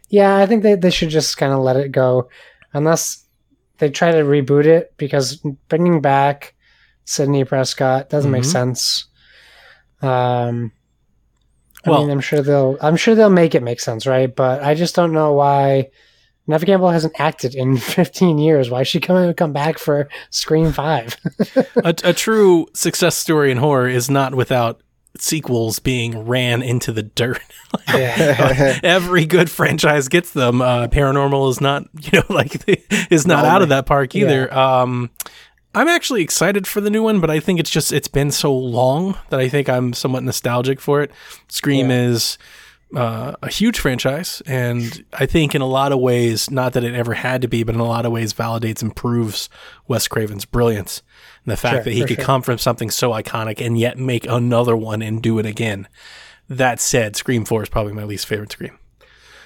yeah, I think they, they should just kind of let it go, unless they try to reboot it because bringing back Sydney Prescott doesn't make Mhm. sense. Um, I Well- mean, I'm sure they'll I'm sure they'll make it make sense, right? But I just don't know why. Neve Campbell hasn't acted in 15 years. Why is she coming come back for Scream Five? a, a true success story in horror is not without sequels being ran into the dirt. yeah, Every good franchise gets them. Uh, Paranormal is not, you know, like is not No, out of that park either. Um, I'm actually excited for the new one, but I think it's just it's been so long that I think I'm somewhat nostalgic for it. Scream Yeah. is uh, a huge franchise, and I think in a lot of ways, not that it ever had to be, but in a lot of ways, validates and proves Wes Craven's brilliance and the fact Sure, that he could sure. come from something so iconic and yet make another one and do it again. That said, Scream Four is probably my least favorite Scream.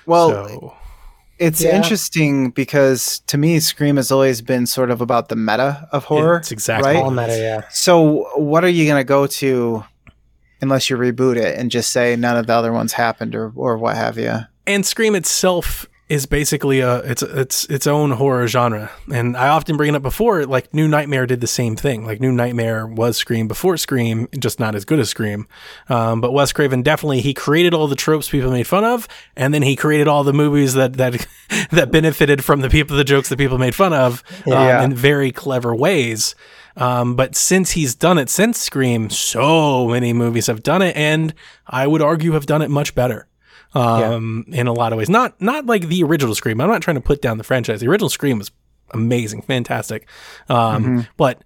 well, so it's Yeah. interesting because to me, Scream has always been sort of about the meta of horror. it's exactly right? all meta. Yeah, So, what are you going to go to unless you reboot it and just say none of the other ones happened or, or what have you? and Scream itself is basically a it's it's its own horror genre. And I often bring it up before, like New Nightmare did the same thing. Like New Nightmare was Scream before Scream, just not as good as Scream. Um, but Wes Craven definitely he created all the tropes people made fun of, and then he created all the movies that that that benefited from the people the jokes that people made fun of um, Yeah. in very clever ways. Um, but since he's done it since Scream, so many movies have done it, and I would argue have done it much better um, in a lot of ways. Not not like the original Scream. I'm not trying to put down the franchise. The original Scream was amazing, fantastic. Um, But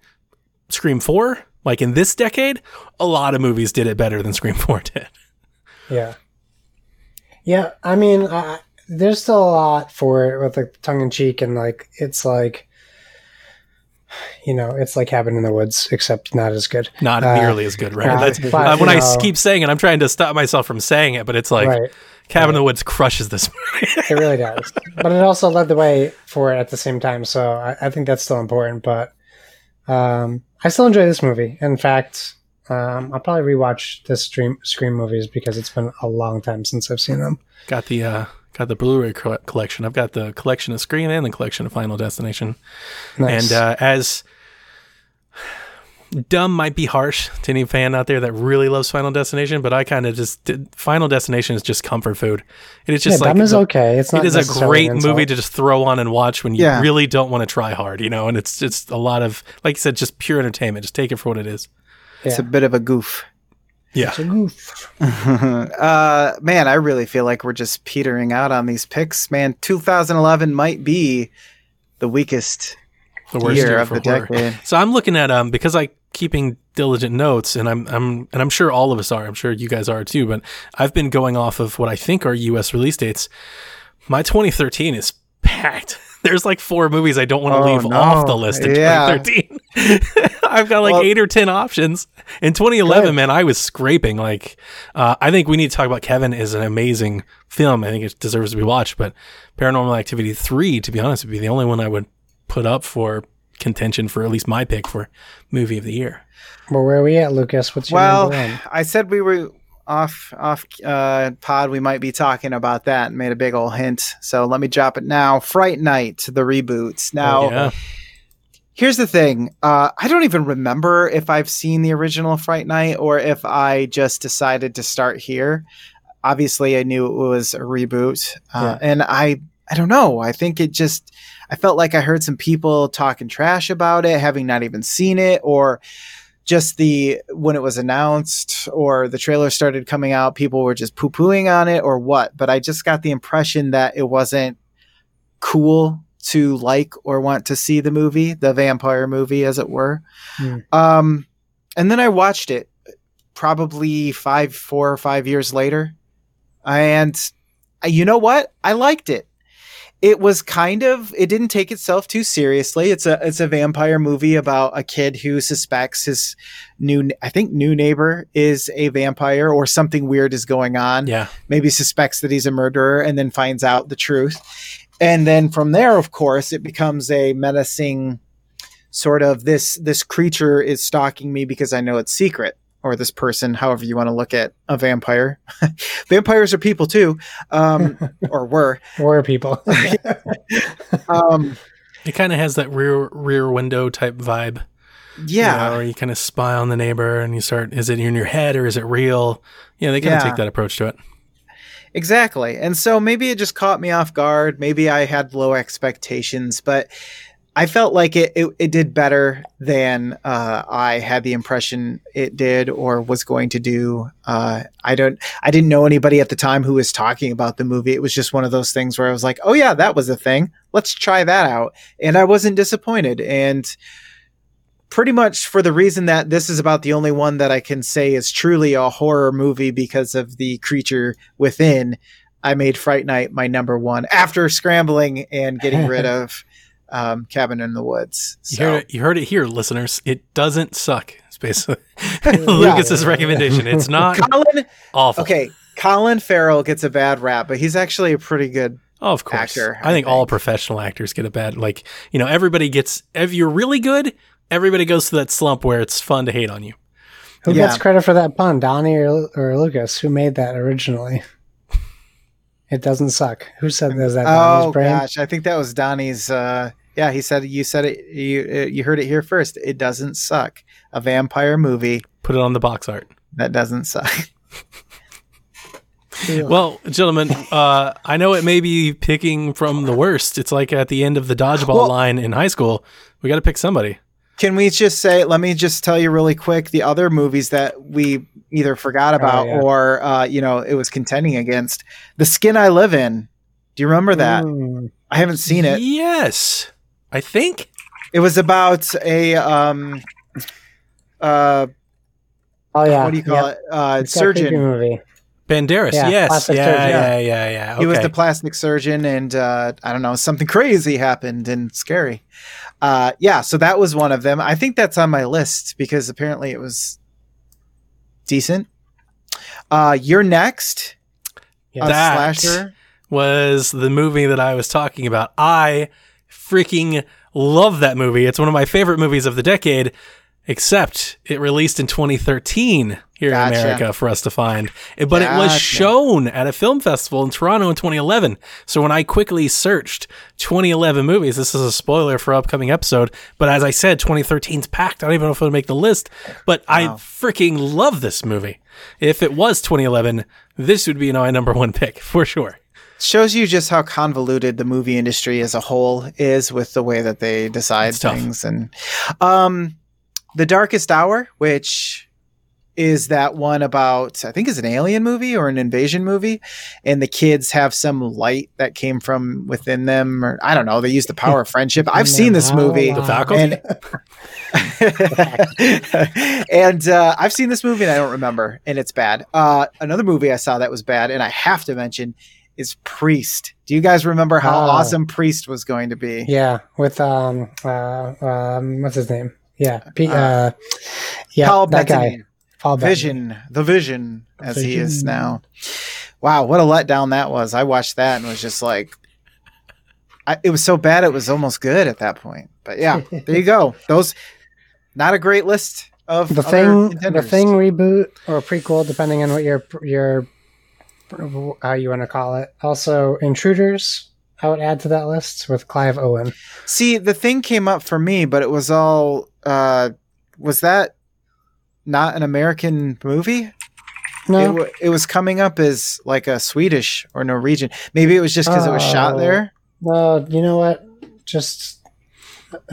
Scream Four, like in this decade, a lot of movies did it better than Scream Four did. Yeah. Yeah, I mean, uh, there's still a lot for it with like tongue in cheek, and like it's like, you know, it's like Cabin in the Woods, except not as good. Not Uh, nearly as good, right? That's, but, uh, when I know- keep saying it, I'm trying to stop myself from saying it, but it's like right, Cabin in the Woods crushes this movie. it really does. but it also led the way for it at the same time, so I, I think that's still important. But um, I still enjoy this movie. In fact, um, I'll probably rewatch this stream Scream movies because it's been a long time since I've seen them. got the uh, got the Blu-ray coll- collection. I've got the collection of Screen and the collection of Final Destination. Nice. And uh, as dumb might be harsh to any fan out there that really loves Final Destination, but I kind of just did, Final Destination is just comfort food. And It is just yeah, like dumb is the- okay. It's not. it is a great movie to just throw on and watch when you Yeah. really don't want to try hard, you know. And it's just a lot of, like you said, just pure entertainment. Just take it for what it is. It's a bit of a goof. Yeah, It's a goof. uh, man, I really feel like we're just petering out on these picks. Man, 2011 might be the weakest the worst year year of the horror. decade. So I'm looking at um because I keeping diligent notes, and I'm I'm and I'm sure all of us are. I'm sure you guys are too. But I've been going off of what I think are U.S. release dates. My 2013 is packed. There's like four movies I don't want to Oh, leave no. off the list in Yeah. 2013. I've got like Well- eight or ten options. In 2011, man, I was scraping. Like, uh, I think we need to talk about Kevin is an amazing film. I think it deserves to be watched. But Paranormal Activity 3, to be honest, would be the only one I would put up for contention for at least my pick for movie of the year. Well, where are we at, Lucas? What's your Well. I said we were off off uh, pod. We might be talking about that and made a big old hint. So let me drop it now. Fright Night, the reboots. Now, yeah. Here's the thing. Uh, I don't even remember if I've seen the original Fright Night or if I just decided to start here. Obviously, I knew it was a reboot, uh, and I I don't know. I think it just I felt like I heard some people talking trash about it, having not even seen it, or just the when it was announced or the trailer started coming out, people were just poo pooing on it or what. But I just got the impression that it wasn't cool to like or want to see the movie, the vampire movie, as it were. Hmm. Um, and then I watched it probably five, four or five years later. And you know what? I liked it. It was kind of it didn't take itself too seriously. It's a it's a vampire movie about a kid who suspects his new I think new neighbor is a vampire or something weird is going on Yeah. maybe suspects that he's a murderer and then finds out the truth. And then from there, of course, it becomes a menacing sort of this this creature is stalking me because I know it's secret. Or this person, however you want to look at a vampire. Vampires are people too, um, or were. were people? Um, It kind of has that rear rear window type vibe. you yeah, know, where you kind of spy on the neighbor and you start, is it in your head or is it real? Yeah, they kind of Yeah. take that approach to it. Exactly. And so maybe it just caught me off guard. Maybe I had low expectations, but I felt like it, it, it did better than uh, I had the impression it did or was going to do. Uh, I don't, I didn't know anybody at the time who was talking about the movie. It was just one of those things where I was like, oh yeah, that was a thing. Let's try that out. And I wasn't disappointed. And pretty much for the reason that this is about the only one that I can say is truly a horror movie because of the creature within. I made Fright Night my number one after scrambling and getting rid of um, Cabin in the Woods. You, heard it, you heard it here, listeners. It doesn't suck. It's basically Lucas's recommendation. It's not Colin, awful. okay, Colin Farrell gets a bad rap, but he's actually a pretty good. Oh, of course. actor, I I think all professional actors get a bad, like, you know, everybody gets, if you're really good, everybody goes through that slump where it's fun to hate on you. Who Yeah. gets credit for that pun, Donnie or, or Lucas? Who made that originally? It doesn't suck. Who said that? Is that Donnie's Oh brain? gosh, I think that was Donnie's. Uh, yeah, he said you said it. You uh, you heard it here first. It doesn't suck. A vampire movie Put it on the box art. that doesn't suck. Well, gentlemen, uh, I know it may be picking from the worst. It's like at the end of the dodgeball Well- line in high school. We got to pick somebody. Can we just say? Let me just tell you really quick the other movies that we either forgot about yeah. or uh, you know it was contending against. The Skin I Live In. Do you remember that? Mm. I haven't seen it. Yes. I think. It was about a um, uh, Oh yeah. what do you call Yep. it? Uh, It's that creepy surgeon. movie. Banderas. Yeah, yes. Yeah, surgeon. yeah, yeah, yeah. Okay. He was the plastic surgeon, and uh, I don't know, something crazy happened and scary. Uh, yeah, so that was one of them. I think that's on my list because apparently it was decent. Uh, you're next. Yeah. That- slasher. was the movie that I was talking about. I freaking love that movie. It's one of my favorite movies of the decade, except it released in 2013 here Gotcha. in America for us to find. But it was shown at a film festival in Toronto in 2011. So when I quickly searched 2011 movies, this is a spoiler for upcoming episode, but as I said, 2013's packed. I don't even know if it'll make the list, but I freaking love this movie. If it was 2011, this would be my number one pick for sure. Shows you just how convoluted the movie industry as a whole is with the way that they decide things. And um, the Darkest Hour, which is that one about I think it's an alien movie or an invasion movie, and the kids have some light that came from within them, or I don't know. They use the power of friendship. I've seen this movie. The faculty? and and uh, I've seen this movie and I don't remember, and it's bad. Uh, another movie I saw that was bad, and I have to mention is Priest. Do you guys remember how Oh. awesome Priest was going to be? Yeah, with um, uh, um, what's his name? Yeah, P- Uh, uh, yeah, Paul that Bettany. guy. Paul Bettany. Vision, the Vision, as he is now. Wow, what a letdown that was! I watched that and was just like, I, it was so bad it was almost good at that point. But yeah, there you go. Those not a great list of The thing, the thing reboot or prequel, depending on what your your how you want to call it. Also, Intruders. I would add to that list with Clive Owen. See, the thing came up for me, but it was all. Uh Was that not an American movie? It, No, it was coming up as like a Swedish or Norwegian. Maybe it was just because it was shot Oh. there. well, you know what? Just.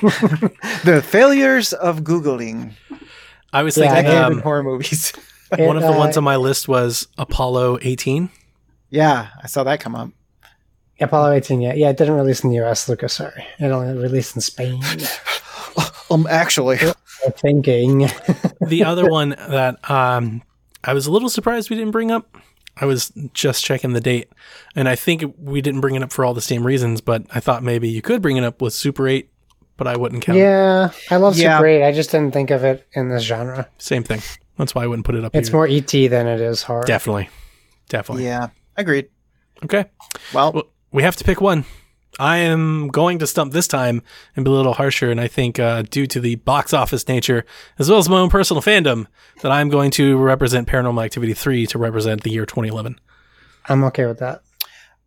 The failures of googling I was Yeah, thinking decade in um, horror movies. one of the uh, ones on my list was Apollo 18. yeah, I saw that come up. Apollo 18. Yeah, yeah, it didn't release in the U.S. Lucas, sorry, it only released in Spain. Um, actually, I'm thinking. The other one that um, I was a little surprised we didn't bring up. I was just checking the date, and I think we didn't bring it up for all the same reasons. But I thought maybe you could bring it up with Super 8, but I wouldn't count. Yeah, I love Yeah. Super 8. I just didn't think of it in this genre. Same thing. That's why I wouldn't put it up. It's here. more ET than it is horror. definitely, definitely. yeah, agreed. Okay. Well, Well, we have to pick one. I am going to stump this time and be a little harsher, and I think uh, due to the box office nature, as well as my own personal fandom, that I'm going to represent Paranormal Activity 3 to represent the year 2011. I'm okay with that.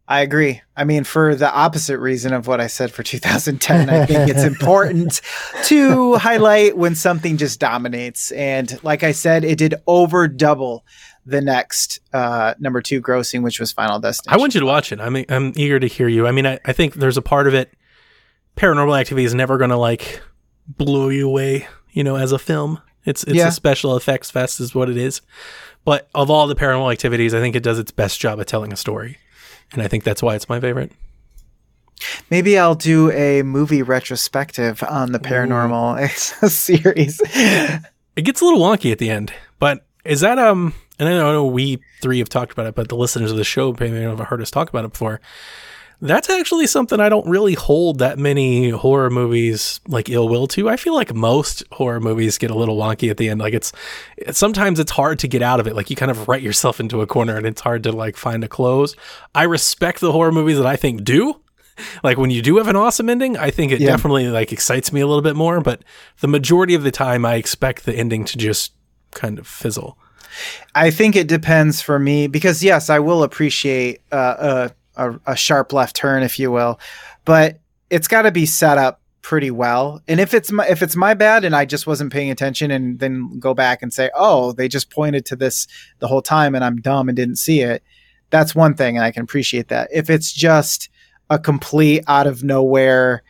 I agree. I mean, for the opposite reason of what I said for 2010, I think it's important to highlight when something just dominates. And like I said, it did over double the next uh, number two grossing, which was Final Destination. I want you to watch it. I'm I'm eager to hear you. I mean, I, I think there's a part of it. Paranormal Activity is never going to like blow you away, you know, as a film. It's it's Yeah. a special effects fest, is what it is. But of all the Paranormal Activities, I think it does its best job at telling a story, and I think that's why it's my favorite. Maybe I'll do a movie retrospective on the paranormal series. It gets a little wonky at the end, but is that um? And I know we three have talked about it, but the listeners of the show maybe have heard us talk about it before. That's actually something I don't really hold that many horror movies like ill will to. I feel like most horror movies get a little wonky at the end. Like it's, it's sometimes it's hard to get out of it. Like you kind of write yourself into a corner and it's hard to like find a close. I respect the horror movies that I think do. Like when you do have an awesome ending, I think it Yeah. definitely like excites me a little bit more. But the majority of the time, I expect the ending to just kind of fizzle. I think it depends for me because yes, I will appreciate uh, a, a a sharp left turn, if you will, but it's got to be set up pretty well. And if it's my if it's my bad and I just wasn't paying attention, and then go back and say, oh, they just pointed to this the whole time, and I'm dumb and didn't see it. That's one thing, and I can appreciate that. If it's just a complete out of nowhere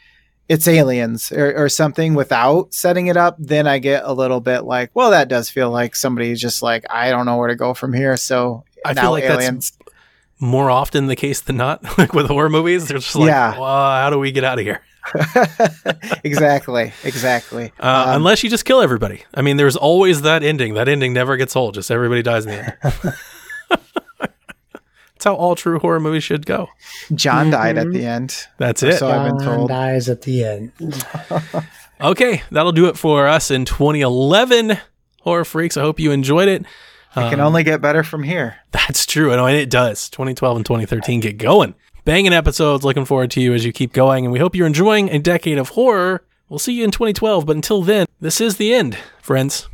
it's aliens or, or something without setting it up, then I get a little bit like, well, that does feel like somebody's just like, I don't know where to go from here. So I feel like aliens. that's more often the case than not. like with horror movies, they're just like, Yeah. well, how do we get out of here? exactly, exactly. Uh, Um, unless you just kill everybody. I mean, there's always that ending. That ending never gets old. Just everybody dies in the end. That's how all true horror movies should go. John died at the end. That's it. So I've been John told. dies at the end. Okay, that'll do it for us in 2011. Horror freaks. I hope you enjoyed it. It can Um, only get better from here. That's true. I know, and it does. 2012 and 2013 get going. Banging episodes. Looking forward to you as you keep going. And we hope you're enjoying a decade of horror. We'll see you in 2012. But until then, this is the end, friends.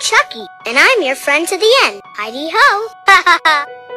Chucky, and I'm your friend to the end. Heidi ho!